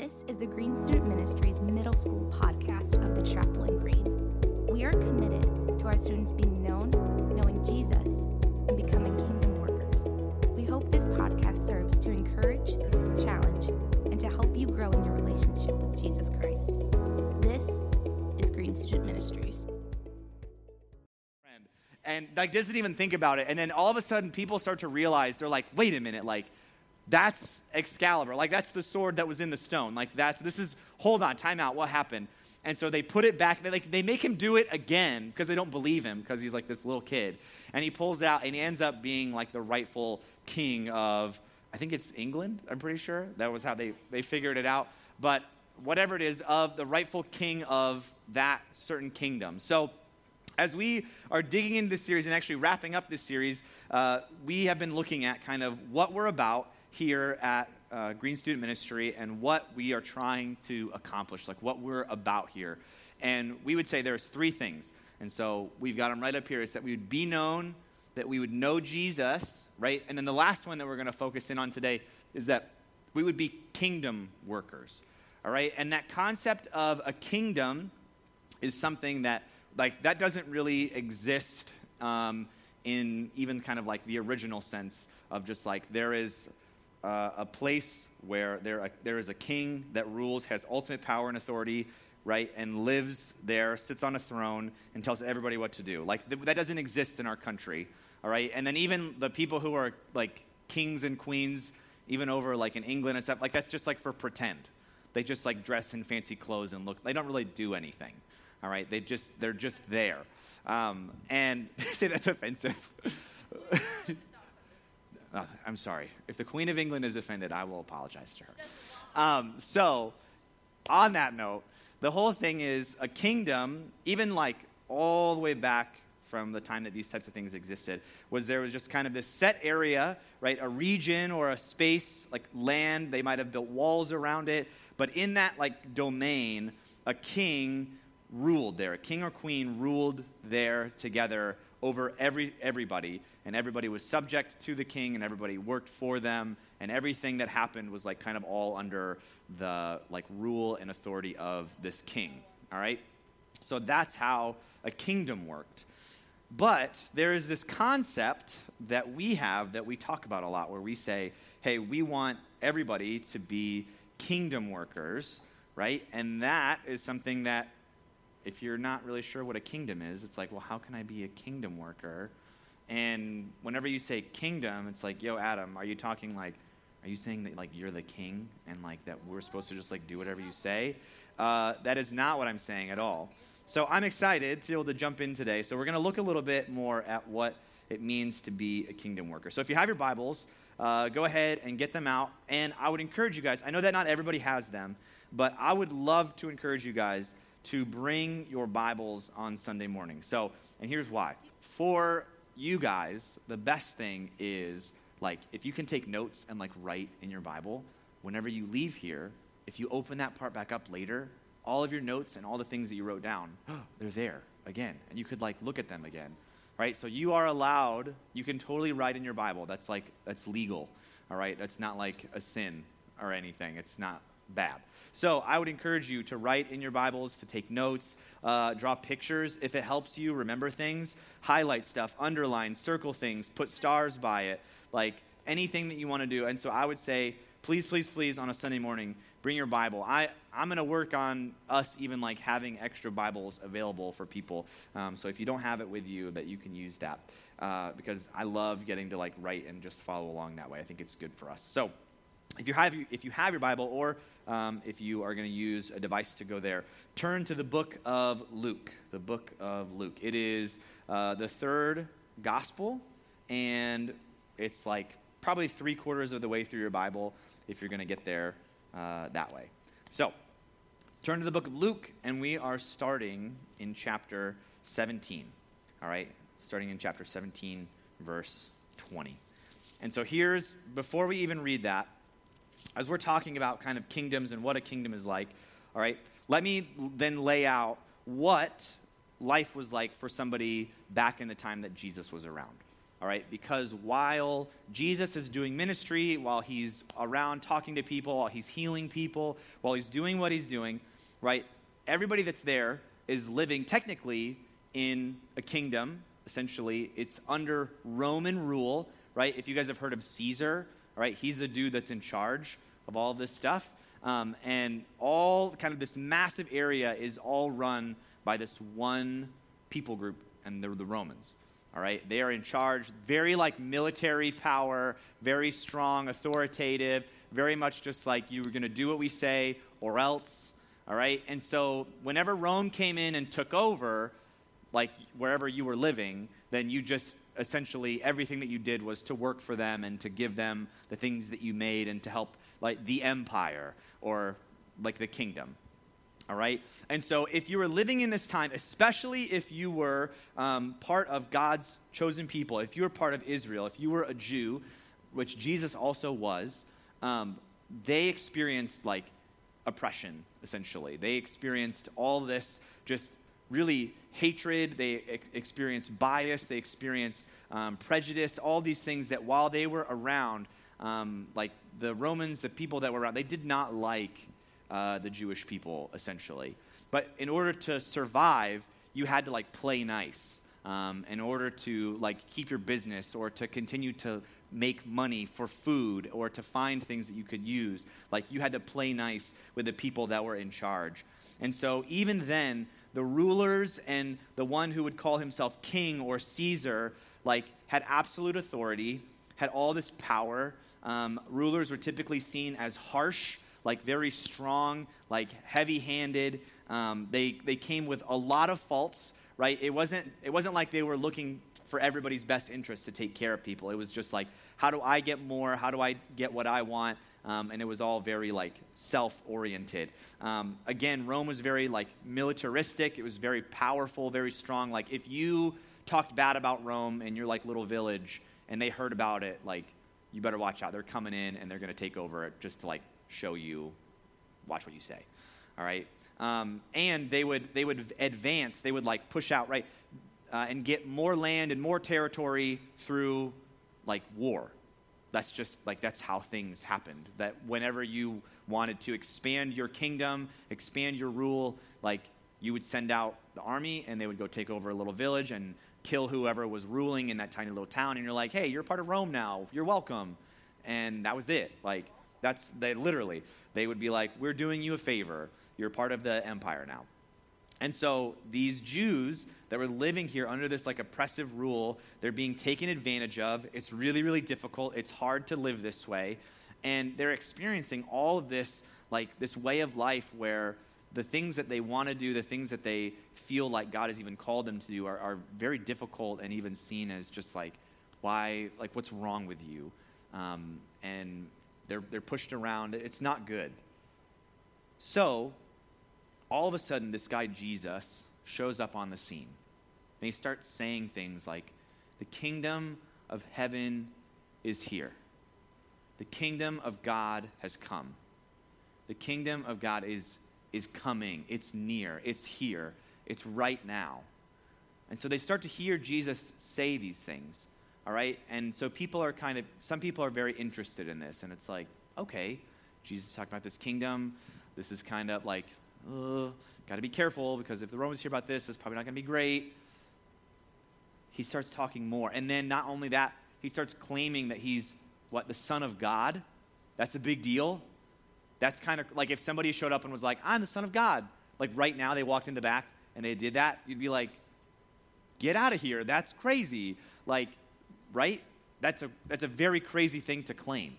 This is the Green Student Ministries middle school podcast of the Chapel in Green. We are committed to our students being known, knowing Jesus, and becoming kingdom workers. We hope this podcast serves to encourage, challenge, and to help you grow in your relationship with Jesus Christ. This is Green Student Ministries. and like doesn't even think about it and then all of a sudden people start to realize they're like wait a minute like that's excalibur. Like that's the sword that was in the stone. Like that's this is hold on time out what happened? And so they put it back they like they make him do it again because they don't believe him because he's like this little kid. And he pulls it out and he ends up being like the rightful king of i think it's england i'm pretty sure. That was how they they figured it out. But whatever it is of the rightful king of that certain kingdom. So as we are digging into this series and actually wrapping up this series, uh, we have been looking at kind of what we're about here at uh, Green Student Ministry and what we are trying to accomplish, like what we're about here. And we would say there's three things. And so we've got them right up here. Is that we would be known, that we would know Jesus, right? And then the last one that we're going to focus in on today is that we would be kingdom workers, all right? And that concept of a kingdom is something that like that doesn't really exist um, in even kind of like the original sense of just like there is uh, a place where there, uh, there is a king that rules, has ultimate power and authority, right, and lives there, sits on a throne, and tells everybody what to do. Like th- that doesn't exist in our country, all right. And then even the people who are like kings and queens, even over like in England and stuff, like that's just like for pretend. They just like dress in fancy clothes and look. They don't really do anything. All right, they just they're just there, um, and say that's offensive. oh, I'm sorry. If the Queen of England is offended, I will apologize to her. Um, so, on that note, the whole thing is a kingdom, even like all the way back from the time that these types of things existed, was there was just kind of this set area, right? A region or a space, like land. They might have built walls around it, but in that like domain, a king ruled there. A king or queen ruled there together over every, everybody, and everybody was subject to the king, and everybody worked for them, and everything that happened was like kind of all under the like rule and authority of this king. All right? So that's how a kingdom worked. But there is this concept that we have that we talk about a lot where we say, hey, we want everybody to be kingdom workers, right? And that is something that if you're not really sure what a kingdom is, it's like, well, how can I be a kingdom worker? And whenever you say kingdom, it's like, yo, Adam, are you talking like, are you saying that like you're the king and like that we're supposed to just like do whatever you say? Uh, that is not what I'm saying at all. So I'm excited to be able to jump in today. So we're going to look a little bit more at what it means to be a kingdom worker. So if you have your Bibles, uh, go ahead and get them out. And I would encourage you guys, I know that not everybody has them, but I would love to encourage you guys to bring your Bibles on Sunday morning. So, and here's why. For you guys, the best thing is like if you can take notes and like write in your Bible, whenever you leave here, if you open that part back up later, all of your notes and all the things that you wrote down, they're there again. And you could like look at them again. Right? So you are allowed, you can totally write in your Bible. That's like that's legal. All right? That's not like a sin or anything. It's not bad. So I would encourage you to write in your Bibles, to take notes, uh, draw pictures if it helps you remember things, highlight stuff, underline, circle things, put stars by it, like anything that you want to do. And so I would say, please, please, please, on a Sunday morning, bring your Bible. I, I'm going to work on us even like having extra Bibles available for people. Um, so if you don't have it with you, that you can use that. Uh, because I love getting to like write and just follow along that way. I think it's good for us. So if you have, if you have your Bible, or um, if you are going to use a device to go there, turn to the book of Luke. The book of Luke. It is uh, the third gospel, and it's like probably three quarters of the way through your Bible if you're going to get there uh, that way. So, turn to the book of Luke, and we are starting in chapter 17. All right? Starting in chapter 17, verse 20. And so, here's, before we even read that, as we're talking about kind of kingdoms and what a kingdom is like, all right, let me then lay out what life was like for somebody back in the time that Jesus was around. All right, because while Jesus is doing ministry, while he's around talking to people, while he's healing people, while he's doing what he's doing, right, everybody that's there is living technically in a kingdom, essentially. It's under Roman rule, right? If you guys have heard of Caesar, all right, he's the dude that's in charge of all this stuff. Um, and all kind of this massive area is all run by this one people group, and they're the Romans. All right, they are in charge, very like military power, very strong, authoritative, very much just like you were going to do what we say or else. All right, and so whenever Rome came in and took over, like wherever you were living, then you just essentially everything that you did was to work for them and to give them the things that you made and to help like the empire or like the kingdom all right? And so, if you were living in this time, especially if you were um, part of God's chosen people, if you were part of Israel, if you were a Jew, which Jesus also was, um, they experienced like oppression, essentially. They experienced all this just really hatred, they ex- experienced bias, they experienced um, prejudice, all these things that while they were around, um, like the Romans, the people that were around, they did not like uh, the Jewish people, essentially. But in order to survive, you had to like play nice. Um, in order to like keep your business or to continue to make money for food or to find things that you could use like you had to play nice with the people that were in charge and so even then the rulers and the one who would call himself king or caesar like had absolute authority had all this power um, rulers were typically seen as harsh like very strong, like heavy handed. Um, they, they came with a lot of faults, right? It wasn't, it wasn't like they were looking for everybody's best interest to take care of people. It was just like, how do I get more? How do I get what I want? Um, and it was all very like self-oriented. Um, again, Rome was very like militaristic. It was very powerful, very strong. Like if you talked bad about Rome in your like little village and they heard about it, like you better watch out. They're coming in and they're going to take over it just to like show you, watch what you say. All right? Um, and they would, they would advance, they would like push out, right? Uh, and get more land and more territory through like war. That's just like that's how things happened. That whenever you wanted to expand your kingdom, expand your rule, like you would send out the army and they would go take over a little village and kill whoever was ruling in that tiny little town. And you're like, hey, you're part of Rome now. You're welcome. And that was it. Like that's they literally they would be like, "We're doing you a favor. You're part of the empire now." And so these Jews that were living here under this like oppressive rule, they're being taken advantage of. It's really really difficult. It's hard to live this way. And they're experiencing all of this like this way of life where the things that they want to do, the things that they feel like God has even called them to do are, are very difficult and even seen as just like, why, like, what's wrong with you? Um, and they're, they're pushed around. It's not good. So, all of a sudden, this guy Jesus shows up on the scene. And he starts saying things like, The kingdom of heaven is here. The kingdom of God has come. The kingdom of God is, is coming. It's near. It's here. It's right now. And so they start to hear Jesus say these things. All right? And so people are kind of, some people are very interested in this. And it's like, okay, Jesus is talking about this kingdom. This is kind of like, uh, got to be careful because if the Romans hear about this, it's probably not going to be great. He starts talking more. And then not only that, he starts claiming that he's, what, the Son of God? That's a big deal. That's kind of like if somebody showed up and was like, I'm the Son of God. Like right now, they walked in the back and they did that, you'd be like, get out of here. That's crazy. Like, right? That's a, that's a very crazy thing to claim.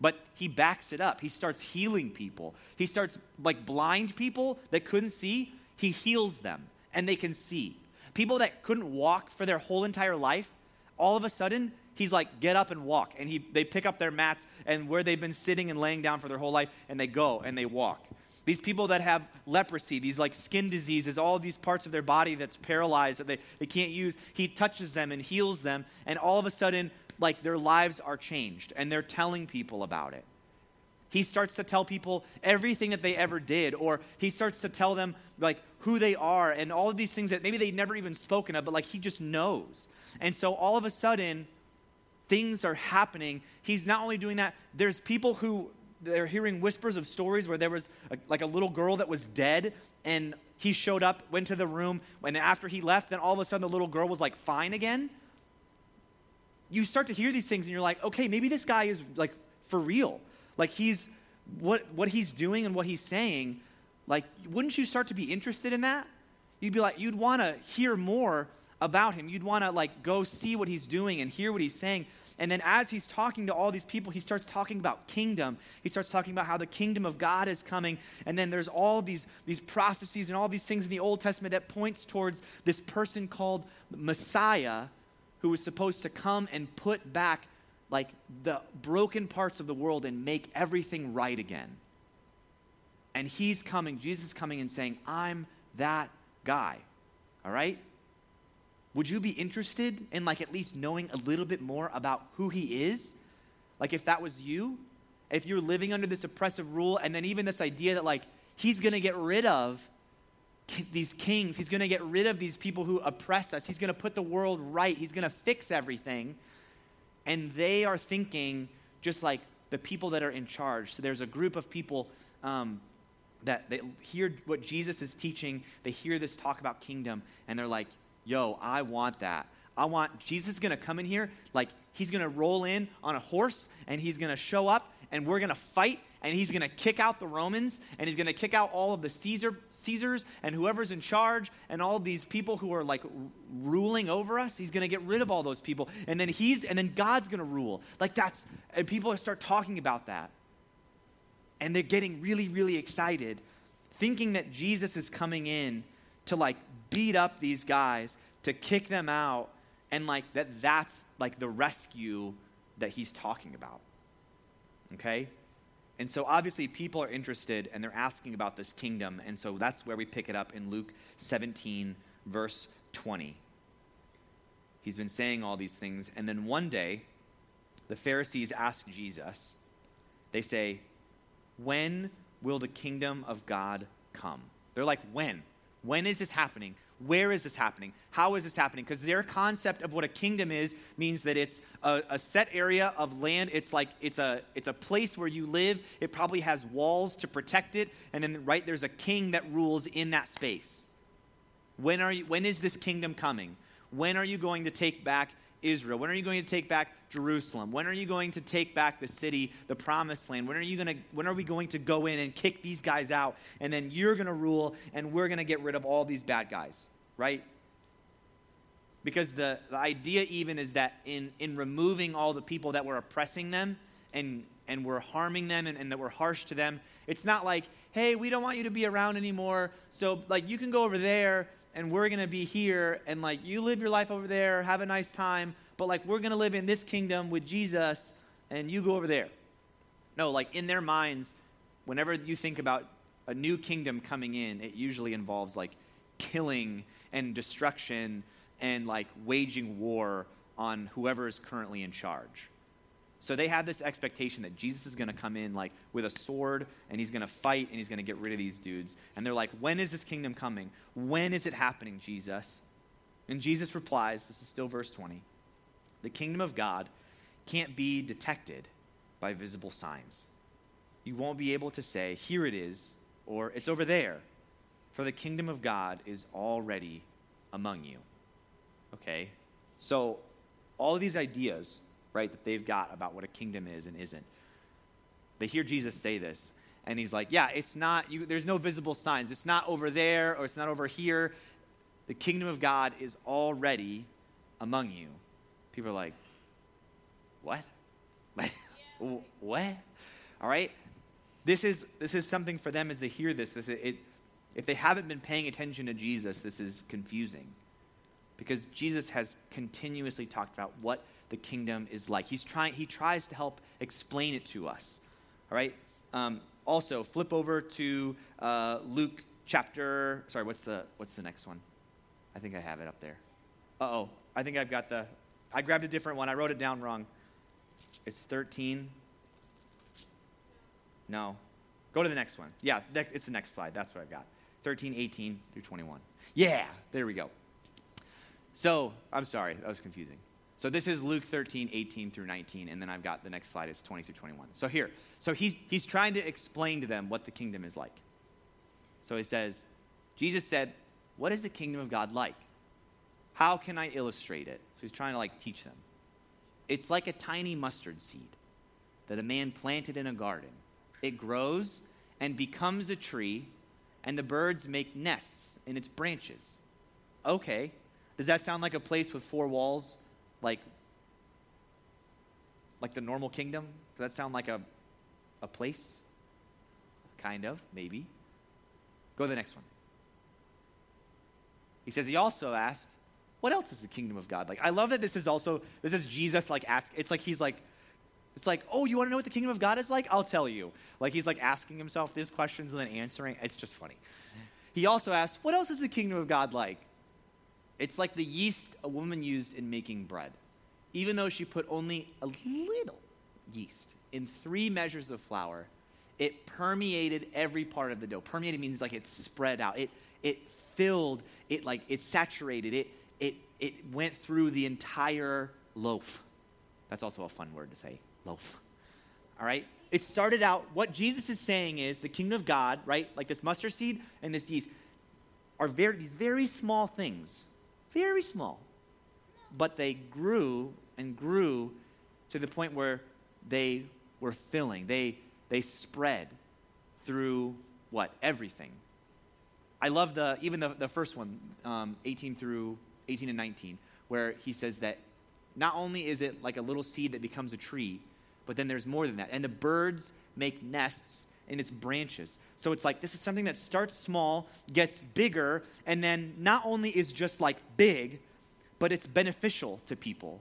But he backs it up. He starts healing people. He starts, like blind people that couldn't see, he heals them and they can see. People that couldn't walk for their whole entire life, all of a sudden, he's like, get up and walk. And he, they pick up their mats and where they've been sitting and laying down for their whole life, and they go and they walk. These people that have leprosy, these like skin diseases, all these parts of their body that's paralyzed that they, they can't use, he touches them and heals them. And all of a sudden, like their lives are changed and they're telling people about it. He starts to tell people everything that they ever did, or he starts to tell them like who they are and all of these things that maybe they'd never even spoken of, but like he just knows. And so all of a sudden, things are happening. He's not only doing that, there's people who they're hearing whispers of stories where there was a, like a little girl that was dead and he showed up, went to the room, and after he left, then all of a sudden the little girl was like fine again. You start to hear these things and you're like, okay, maybe this guy is like for real. Like he's what what he's doing and what he's saying, like wouldn't you start to be interested in that? You'd be like you'd want to hear more about him. You'd want to like go see what he's doing and hear what he's saying. And then as he's talking to all these people, he starts talking about kingdom. He starts talking about how the kingdom of God is coming. And then there's all these, these prophecies and all these things in the Old Testament that points towards this person called Messiah who was supposed to come and put back like the broken parts of the world and make everything right again. And he's coming, Jesus coming and saying, I'm that guy. All right? Would you be interested in like at least knowing a little bit more about who he is? Like if that was you, if you're living under this oppressive rule and then even this idea that like he's going to get rid of these kings, he's going to get rid of these people who oppress us. He's going to put the world right. He's going to fix everything. And they are thinking just like the people that are in charge. So there's a group of people um, that they hear what Jesus is teaching. They hear this talk about kingdom, and they're like, yo, I want that. I want Jesus is going to come in here like he's going to roll in on a horse and he's going to show up and we're going to fight and he's going to kick out the Romans and he's going to kick out all of the Caesar Caesars and whoever's in charge and all these people who are like r- ruling over us. He's going to get rid of all those people and then he's and then God's going to rule. Like that's and people start talking about that. And they're getting really really excited thinking that Jesus is coming in to like beat up these guys, to kick them out, and like that that's like the rescue that he's talking about. Okay? And so obviously people are interested and they're asking about this kingdom, and so that's where we pick it up in Luke 17, verse 20. He's been saying all these things, and then one day, the Pharisees ask Jesus, they say, When will the kingdom of God come? They're like, When? When is this happening? Where is this happening? How is this happening? Because their concept of what a kingdom is means that it's a, a, set area of land. It's like it's a it's a place where you live. It probably has walls to protect it, and then right there's a king that rules in that space. When are you? When is this kingdom coming? When are you going to take back Israel? When are you going to take back Jerusalem? When are you going to take back the city, the promised land? When are you going to when are we going to go in and kick these guys out and then you're going to rule and we're going to get rid of all these bad guys, right? Because the, the idea even is that in in removing all the people that were oppressing them and and we're harming them and, and that we're harsh to them, it's not like, hey, we don't want you to be around anymore. So like you can go over there and we're going to be here and like you live your life over there, have a nice time, but like we're going to live in this kingdom with Jesus and you go over there. No, like in their minds, whenever you think about a new kingdom coming in, it usually involves like killing and destruction and like waging war on whoever is currently in charge. So they had this expectation that Jesus is going to come in like with a sword and he's going to fight and he's going to get rid of these dudes. And they're like, "When is this kingdom coming? When is it happening, Jesus?" And Jesus replies, this is still verse 20. The kingdom of God can't be detected by visible signs. You won't be able to say, "Here it is," or "It's over there." For the kingdom of God is already among you. Okay? So all of these ideas right, that they've got about what a kingdom is and isn't. They hear Jesus say this, and he's like, Yeah, it's not, you, there's no visible signs. It's not over there or it's not over here. The kingdom of God is already among you. People are like, What? what? All right? This is, this is something for them as they hear this. this it, if they haven't been paying attention to Jesus, this is confusing. Because Jesus has continuously talked about what the kingdom is like. He's trying, he tries to help explain it to us. All right? Um, also, flip over to uh, Luke chapter. Sorry, what's the, what's the next one? I think I have it up there. Uh oh. I think I've got the. I grabbed a different one. I wrote it down wrong. It's 13. No. Go to the next one. Yeah, it's the next slide. That's what I've got. 13, 18 through 21. Yeah, there we go. So, I'm sorry, that was confusing. So this is Luke 13, 18 through 19, and then I've got the next slide is 20 through 21. So here, so he's, he's trying to explain to them what the kingdom is like. So he says, Jesus said, What is the kingdom of God like? How can I illustrate it? So he's trying to like teach them. It's like a tiny mustard seed that a man planted in a garden. It grows and becomes a tree, and the birds make nests in its branches. Okay. Does that sound like a place with four walls like like the normal kingdom? Does that sound like a a place? Kind of, maybe. Go to the next one. He says he also asked, what else is the kingdom of God like? I love that this is also this is Jesus like ask it's like he's like it's like, "Oh, you want to know what the kingdom of God is like? I'll tell you." Like he's like asking himself these questions and then answering. It's just funny. He also asked, "What else is the kingdom of God like?" It's like the yeast a woman used in making bread. Even though she put only a little yeast in three measures of flour, it permeated every part of the dough. Permeated means like it spread out. It it filled, it like it saturated, it it it went through the entire loaf. That's also a fun word to say, loaf. All right? It started out, what Jesus is saying is the kingdom of God, right? Like this mustard seed and this yeast are very, these very small things very small. But they grew and grew to the point where they were filling. They, they spread through what? Everything. I love the, even the, the first one, um, 18 through 18 and 19, where he says that not only is it like a little seed that becomes a tree, but then there's more than that. And the birds make nests in its branches. So it's like this is something that starts small, gets bigger, and then not only is just like big, but it's beneficial to people.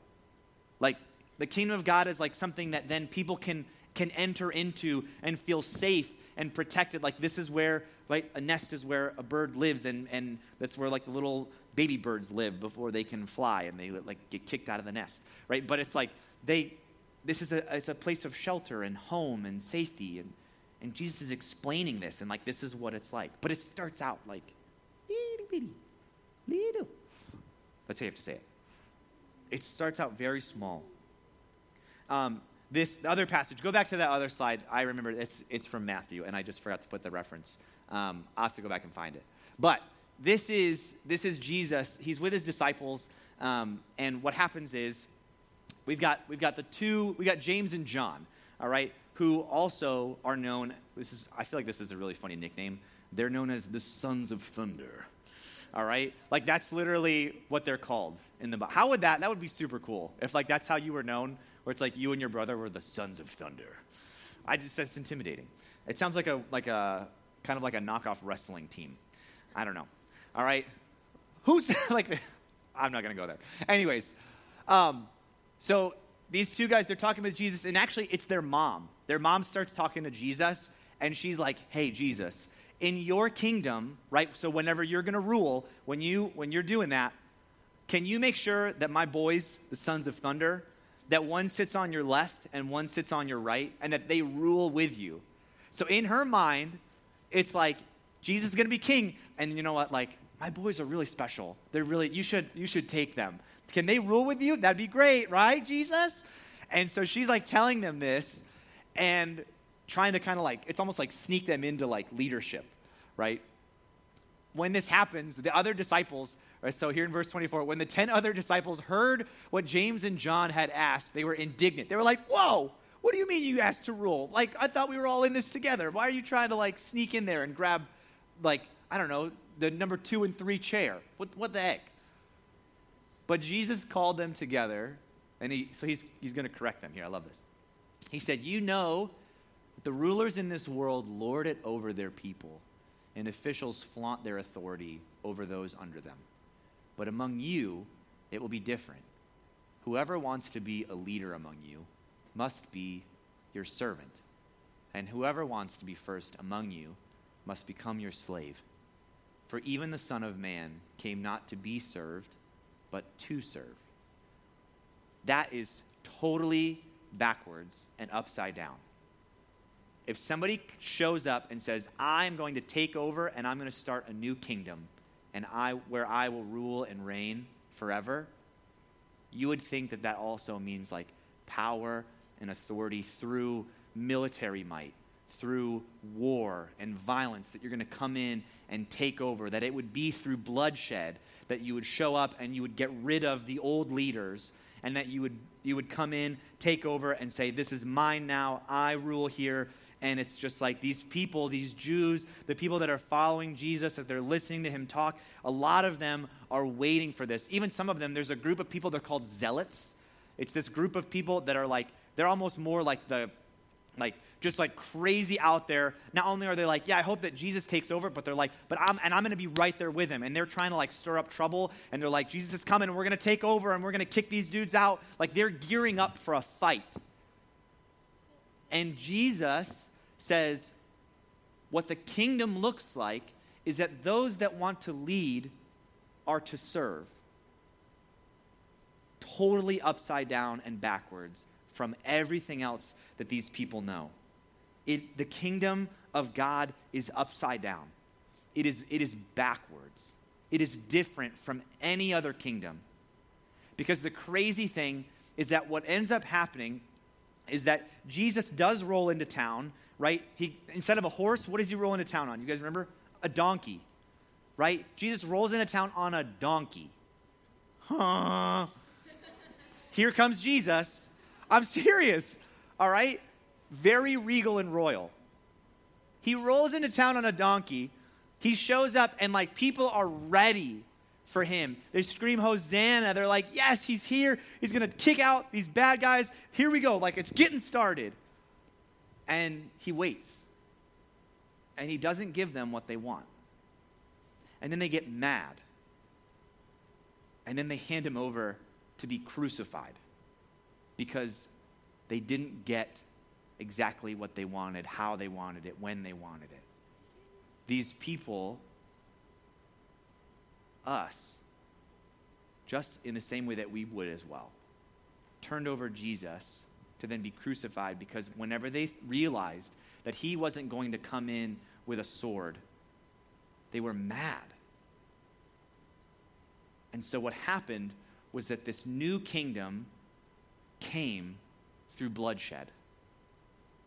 Like the kingdom of God is like something that then people can can enter into and feel safe and protected. Like this is where right a nest is where a bird lives and and that's where like the little baby birds live before they can fly and they like get kicked out of the nest. Right? But it's like they this is a it's a place of shelter and home and safety and and Jesus is explaining this, and like, this is what it's like. But it starts out like, little bitty, little. Let's say you have to say it. It starts out very small. Um, this other passage, go back to that other slide. I remember it's, it's from Matthew, and I just forgot to put the reference. Um, I'll have to go back and find it. But this is, this is Jesus. He's with his disciples, um, and what happens is we've got, we've got the two, we've got James and John, all right? Who also are known, this is, I feel like this is a really funny nickname. They're known as the Sons of Thunder. All right? Like, that's literally what they're called in the. How would that, that would be super cool if, like, that's how you were known, where it's like you and your brother were the Sons of Thunder. I just, that's intimidating. It sounds like a, like a, kind of like a knockoff wrestling team. I don't know. All right? Who's, like, I'm not going to go there. Anyways, um, so these two guys, they're talking with Jesus, and actually, it's their mom. Their mom starts talking to Jesus, and she's like, Hey, Jesus, in your kingdom, right? So, whenever you're going to rule, when, you, when you're doing that, can you make sure that my boys, the sons of thunder, that one sits on your left and one sits on your right, and that they rule with you? So, in her mind, it's like, Jesus is going to be king. And you know what? Like, my boys are really special. They're really, you should, you should take them. Can they rule with you? That'd be great, right, Jesus? And so she's like telling them this and trying to kind of like, it's almost like sneak them into like leadership, right? When this happens, the other disciples, right, so here in verse 24, when the 10 other disciples heard what James and John had asked, they were indignant. They were like, whoa, what do you mean you asked to rule? Like, I thought we were all in this together. Why are you trying to like sneak in there and grab, like, I don't know, the number two and three chair? What, what the heck? But Jesus called them together, and he, so he's, he's going to correct them here. I love this. He said, You know that the rulers in this world lord it over their people, and officials flaunt their authority over those under them. But among you, it will be different. Whoever wants to be a leader among you must be your servant, and whoever wants to be first among you must become your slave. For even the Son of Man came not to be served, but to serve. That is totally backwards and upside down. if somebody shows up and says, I'm going to take over and I'm going to start a new kingdom and I, where I will rule and reign forever, you would think that that also means like power and authority through military might, through war and violence, that you're going to come in and take over, that it would be through bloodshed, that you would show up and you would get rid of the old leaders, and that you would, you would come in, take over, and say, This is mine now, I rule here. And it's just like these people, these Jews, the people that are following Jesus, that they're listening to him talk, a lot of them are waiting for this. Even some of them, there's a group of people, they're called zealots. It's this group of people that are like, they're almost more like the, like, just like crazy out there. Not only are they like, yeah, I hope that Jesus takes over, but they're like, but I'm, and I'm going to be right there with him. And they're trying to like stir up trouble. And they're like, Jesus is coming and we're going to take over and we're going to kick these dudes out. Like they're gearing up for a fight. And Jesus says, what the kingdom looks like is that those that want to lead are to serve. Totally upside down and backwards from everything else that these people know. It, the kingdom of God is upside down, it is, it is backwards. It is different from any other kingdom. Because the crazy thing is that what ends up happening is that Jesus does roll into town, right? He instead of a horse, what does he roll into town on? You guys remember? A donkey. Right? Jesus rolls into town on a donkey. Huh. Here comes Jesus. I'm serious. All right? very regal and royal. He rolls into town on a donkey. He shows up, and like people are ready for him. They scream, Hosanna. They're like, Yes, he's here. He's going to kick out these bad guys. Here we go. Like it's getting started. And he waits. And he doesn't give them what they want. And then they get mad. And then they hand him over to be crucified because they didn't get exactly what they wanted, how they wanted it, when they wanted it. These people, us, just in the same way that we would as well, turned over Jesus to then be crucified because whenever they realized that he wasn't going to come in with a sword, they were mad. And so what happened was that this new kingdom came through bloodshed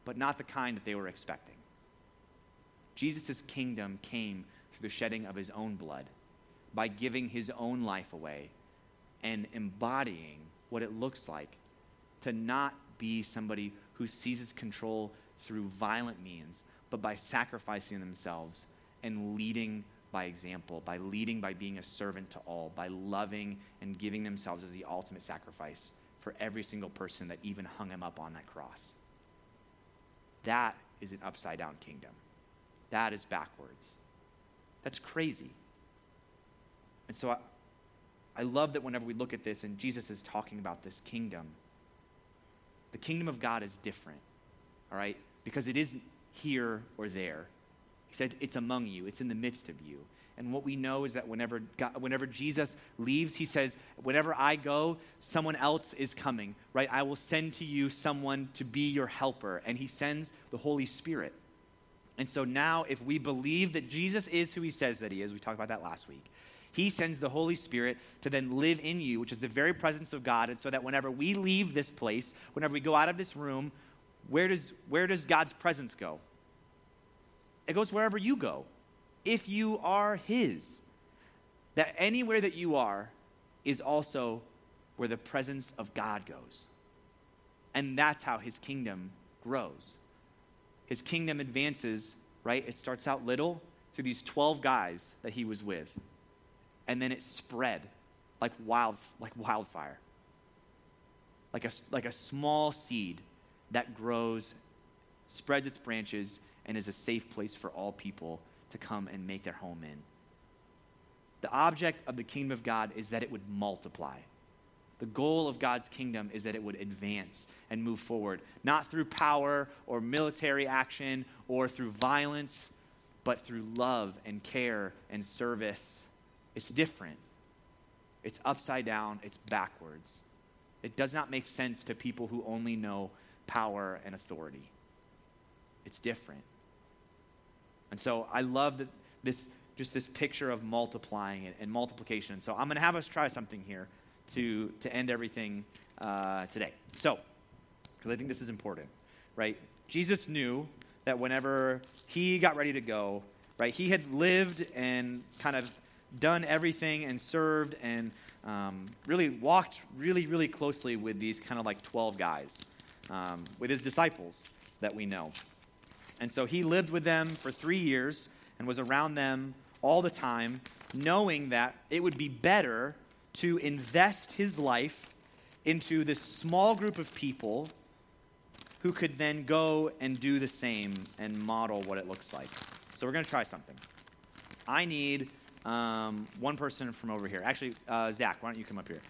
but not the kind that they were expecting. Jesus' kingdom came through the shedding of his own blood by giving his own life away and embodying what it looks like to not be somebody who seizes control through violent means, but by sacrificing themselves and leading by example, by leading by being a servant to all, by loving and giving themselves as the ultimate sacrifice for every single person that even hung him up on that cross. That is an upside down kingdom. That is backwards. That's crazy. And so I, I love that whenever we look at this and Jesus is talking about this kingdom, the kingdom of God is different, all right? Because it isn't here or there. He said, It's among you, it's in the midst of you. And what we know is that whenever, God, whenever Jesus leaves, he says, Whenever I go, someone else is coming, right? I will send to you someone to be your helper. And he sends the Holy Spirit. And so now, if we believe that Jesus is who he says that he is, we talked about that last week, he sends the Holy Spirit to then live in you, which is the very presence of God. And so that whenever we leave this place, whenever we go out of this room, where does, where does God's presence go? It goes wherever you go if you are His. That anywhere that you are is also where the presence of God goes. And that's how His kingdom grows. His kingdom advances, right? It starts out little through these 12 guys that he was with. And then it spread like wild like wildfire. Like a, like a small seed that grows, spreads its branches, and is a safe place for all people to come and make their home in. The object of the kingdom of God is that it would multiply. The goal of God's kingdom is that it would advance and move forward, not through power or military action or through violence, but through love and care and service. It's different. It's upside down, it's backwards. It does not make sense to people who only know power and authority. it's different. And so I love that this just this picture of multiplying it and multiplication. So I'm going to have us try something here to, to end everything uh, today. So, because I think this is important, right? Jesus knew that whenever he got ready to go, right, he had lived and kind of done everything and served and um, really walked really, really closely with these kind of like 12 guys, um, with his disciples that we know. And so he lived with them for three years and was around them all the time, knowing that it would be better to invest his life into this small group of people who could then go and do the same and model what it looks like. So we're going to try something. I need um, one person from over here. Actually, uh, Zach, why don't you come up here?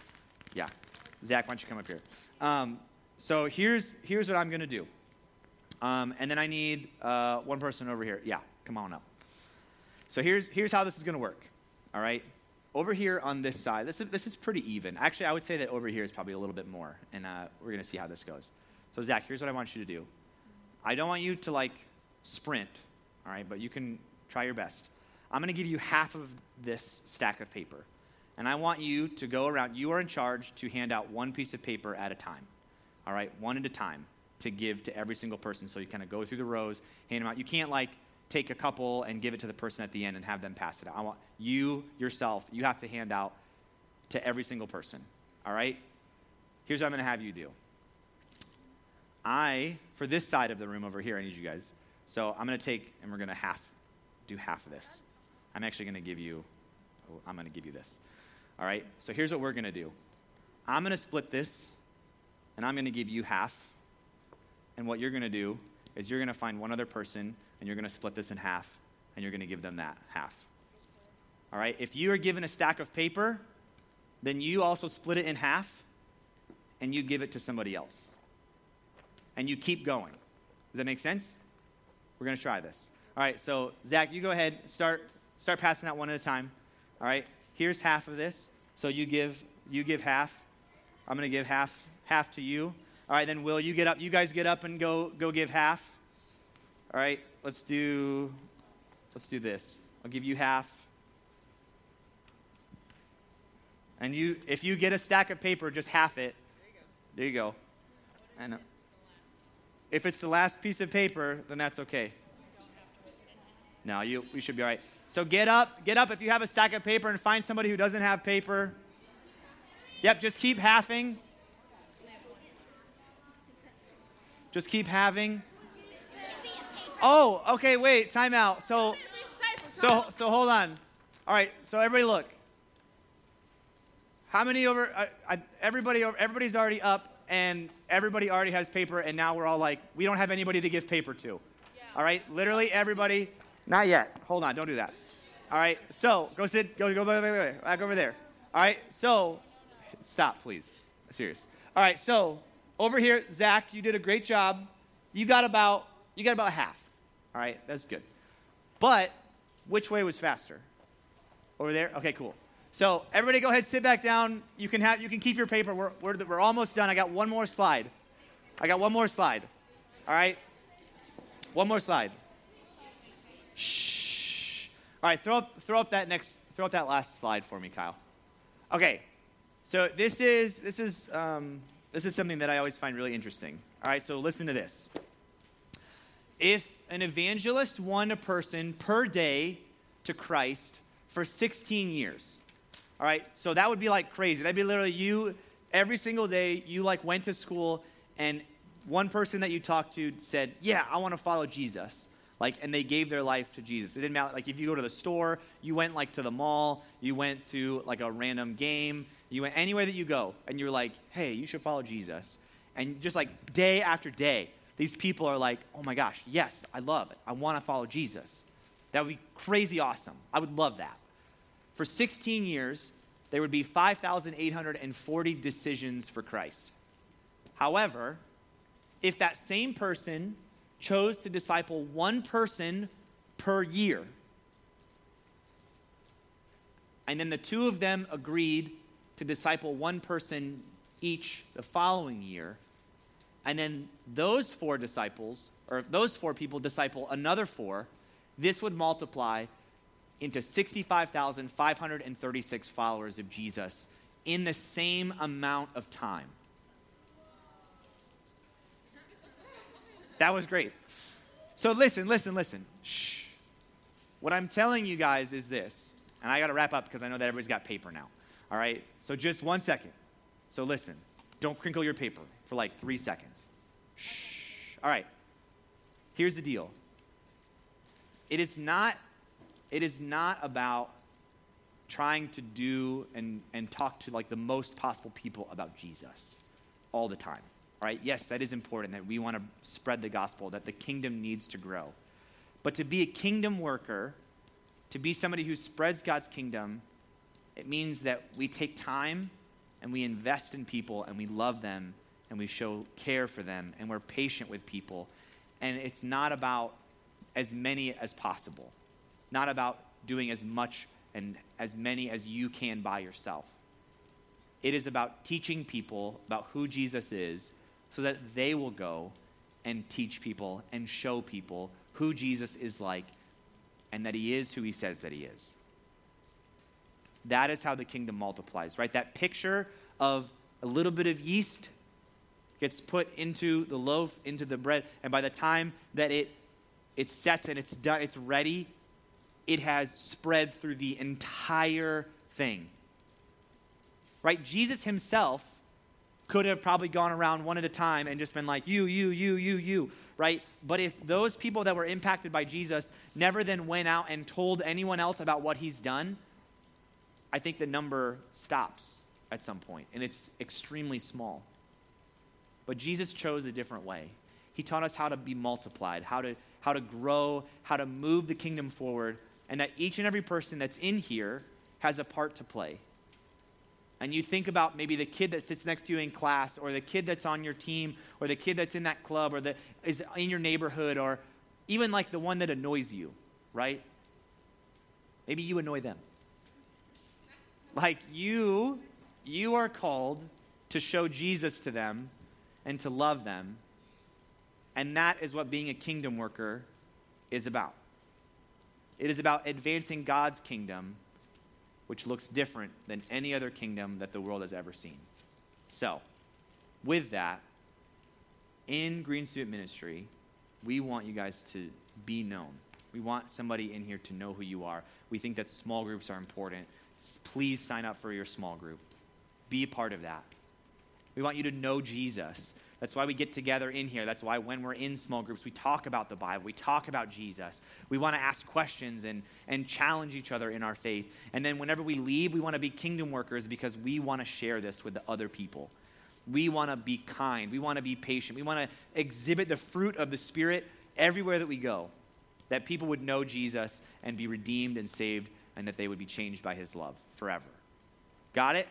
Yeah. Zach, why don't you come up here? Um, so here's, here's what I'm going to do. Um, and then I need uh, one person over here. Yeah, come on up. So here's, here's how this is going to work. All right? Over here on this side, this is, this is pretty even. Actually, I would say that over here is probably a little bit more, and uh, we're going to see how this goes. So, Zach, here's what I want you to do. I don't want you to like sprint, all right, but you can try your best. I'm going to give you half of this stack of paper, and I want you to go around. You are in charge to hand out one piece of paper at a time, all right, one at a time to give to every single person. So you kind of go through the rows, hand them out. You can't like take a couple and give it to the person at the end and have them pass it out. I want you yourself, you have to hand out to every single person. All right? Here's what I'm going to have you do. I, for this side of the room over here, I need you guys. So I'm going to take, and we're going to half, do half of this. I'm actually going to give you, I'm going to give you this. All right? So here's what we're going to do. I'm going to split this, and I'm going to give you half. And what you're going to do is you're going to find one other person and you're going to split this in half, and you're going to give them that half. All right? If you are given a stack of paper, then you also split it in half, and you give it to somebody else. And you keep going. Does that make sense? We're going to try this. All right, so Zach, you go ahead, start, start passing out one at a time. All right, here's half of this. So you give, you give half. I'm going to give half, half to you. All right, then Will, you get up. You guys get up and go, go give half. All right, let's do let's do this. I'll give you half. And you if you get a stack of paper, just half it. There you go. I know. If it's the last piece of paper, then that's okay. No, you we should be all right. So get up, get up if you have a stack of paper and find somebody who doesn't have paper. Yep, just keep halving. Just keep having. Oh, okay, wait, time out. So, so, so hold on. All right, so everybody look. How many over? Uh, uh, everybody, everybody's already up, and everybody already has paper, and now we're all like, we don't have anybody to give paper to. Yeah. All right, literally everybody. Not yet. Hold on, don't do that. All right, so go sit, go, go back, back, back over there. All right, so stop, please. Serious. All right, so over here, Zach, you did a great job. You got about you got about half. All right, that's good. But which way was faster? Over there? Okay, cool. So everybody go ahead, sit back down. You can, have, you can keep your paper. We're, we're, we're almost done. I got one more slide. I got one more slide. All right? One more slide. Shh. All right, throw up, throw up that next, throw up that last slide for me, Kyle. Okay, so this is, this is, um, this is something that I always find really interesting. All right, so listen to this. If an evangelist won a person per day to Christ for 16 years. All right, so that would be like crazy. That'd be literally you every single day. You like went to school, and one person that you talked to said, "Yeah, I want to follow Jesus." Like, and they gave their life to Jesus. It didn't matter. Like, if you go to the store, you went like to the mall, you went to like a random game, you went anywhere that you go, and you're like, "Hey, you should follow Jesus." And just like day after day, these people are like, oh my gosh, yes, I love it. I want to follow Jesus. That would be crazy awesome. I would love that. For 16 years, there would be 5,840 decisions for Christ. However, if that same person chose to disciple one person per year, and then the two of them agreed to disciple one person each the following year, and then those four disciples or those four people disciple another four, this would multiply into 65,536 followers of Jesus in the same amount of time. That was great. So listen, listen, listen. Shh. What I'm telling you guys is this, and I got to wrap up because I know that everybody's got paper now. All right? So just one second. So listen. Don't crinkle your paper for like three seconds. Shh. All right. Here's the deal. It is not, it is not about trying to do and, and talk to like the most possible people about Jesus all the time. All right? Yes, that is important that we want to spread the gospel, that the kingdom needs to grow. But to be a kingdom worker, to be somebody who spreads God's kingdom, it means that we take time and we invest in people and we love them and we show care for them and we're patient with people. And it's not about as many as possible, not about doing as much and as many as you can by yourself. It is about teaching people about who Jesus is so that they will go and teach people and show people who Jesus is like and that he is who he says that he is. That is how the kingdom multiplies, right? That picture of a little bit of yeast gets put into the loaf, into the bread, and by the time that it it sets and it's done, it's ready, it has spread through the entire thing. Right? Jesus himself could have probably gone around one at a time and just been like, you, you, you, you, you, right? But if those people that were impacted by Jesus never then went out and told anyone else about what he's done, I think the number stops at some point, and it's extremely small. But Jesus chose a different way. He taught us how to be multiplied, how to, how to grow, how to move the kingdom forward, and that each and every person that's in here has a part to play. And you think about maybe the kid that sits next to you in class, or the kid that's on your team, or the kid that's in that club, or that is in your neighborhood, or even like the one that annoys you, right? Maybe you annoy them. Like you you are called to show Jesus to them and to love them. And that is what being a kingdom worker is about. It is about advancing God's kingdom, which looks different than any other kingdom that the world has ever seen. So, with that, in Green Student Ministry, we want you guys to be known. We want somebody in here to know who you are. We think that small groups are important. Please sign up for your small group. Be a part of that. We want you to know Jesus. That's why we get together in here. That's why when we're in small groups, we talk about the Bible. We talk about Jesus. We want to ask questions and, and challenge each other in our faith. And then whenever we leave, we want to be kingdom workers because we want to share this with the other people. We want to be kind. We want to be patient. We want to exhibit the fruit of the Spirit everywhere that we go, that people would know Jesus and be redeemed and saved, and that they would be changed by his love forever. Got it?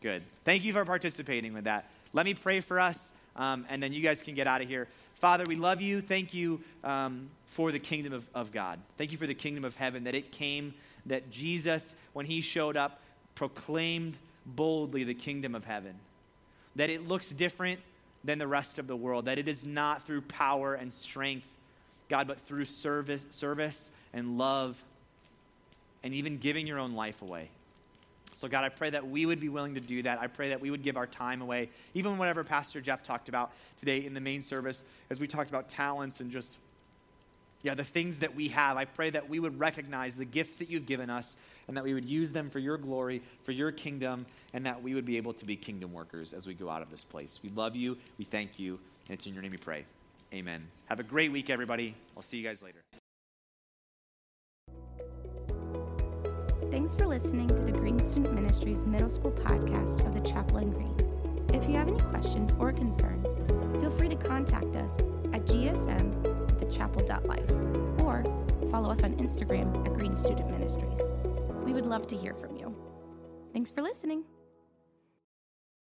Good. Thank you for participating with that. Let me pray for us, um, and then you guys can get out of here. Father, we love you. Thank you um, for the kingdom of, of God. Thank you for the kingdom of heaven, that it came, that Jesus, when he showed up, proclaimed boldly the kingdom of heaven. That it looks different than the rest of the world, that it is not through power and strength, God, but through service, service and love and even giving your own life away. So, God, I pray that we would be willing to do that. I pray that we would give our time away, even whatever Pastor Jeff talked about today in the main service, as we talked about talents and just, yeah, the things that we have. I pray that we would recognize the gifts that you've given us and that we would use them for your glory, for your kingdom, and that we would be able to be kingdom workers as we go out of this place. We love you. We thank you. And it's in your name we pray. Amen. Have a great week, everybody. I'll see you guys later. Thanks for listening to the Green Student Ministries Middle School podcast of the Chapel in Green. If you have any questions or concerns, feel free to contact us at gsm at thechapel.life or follow us on Instagram at Green Student Ministries. We would love to hear from you. Thanks for listening.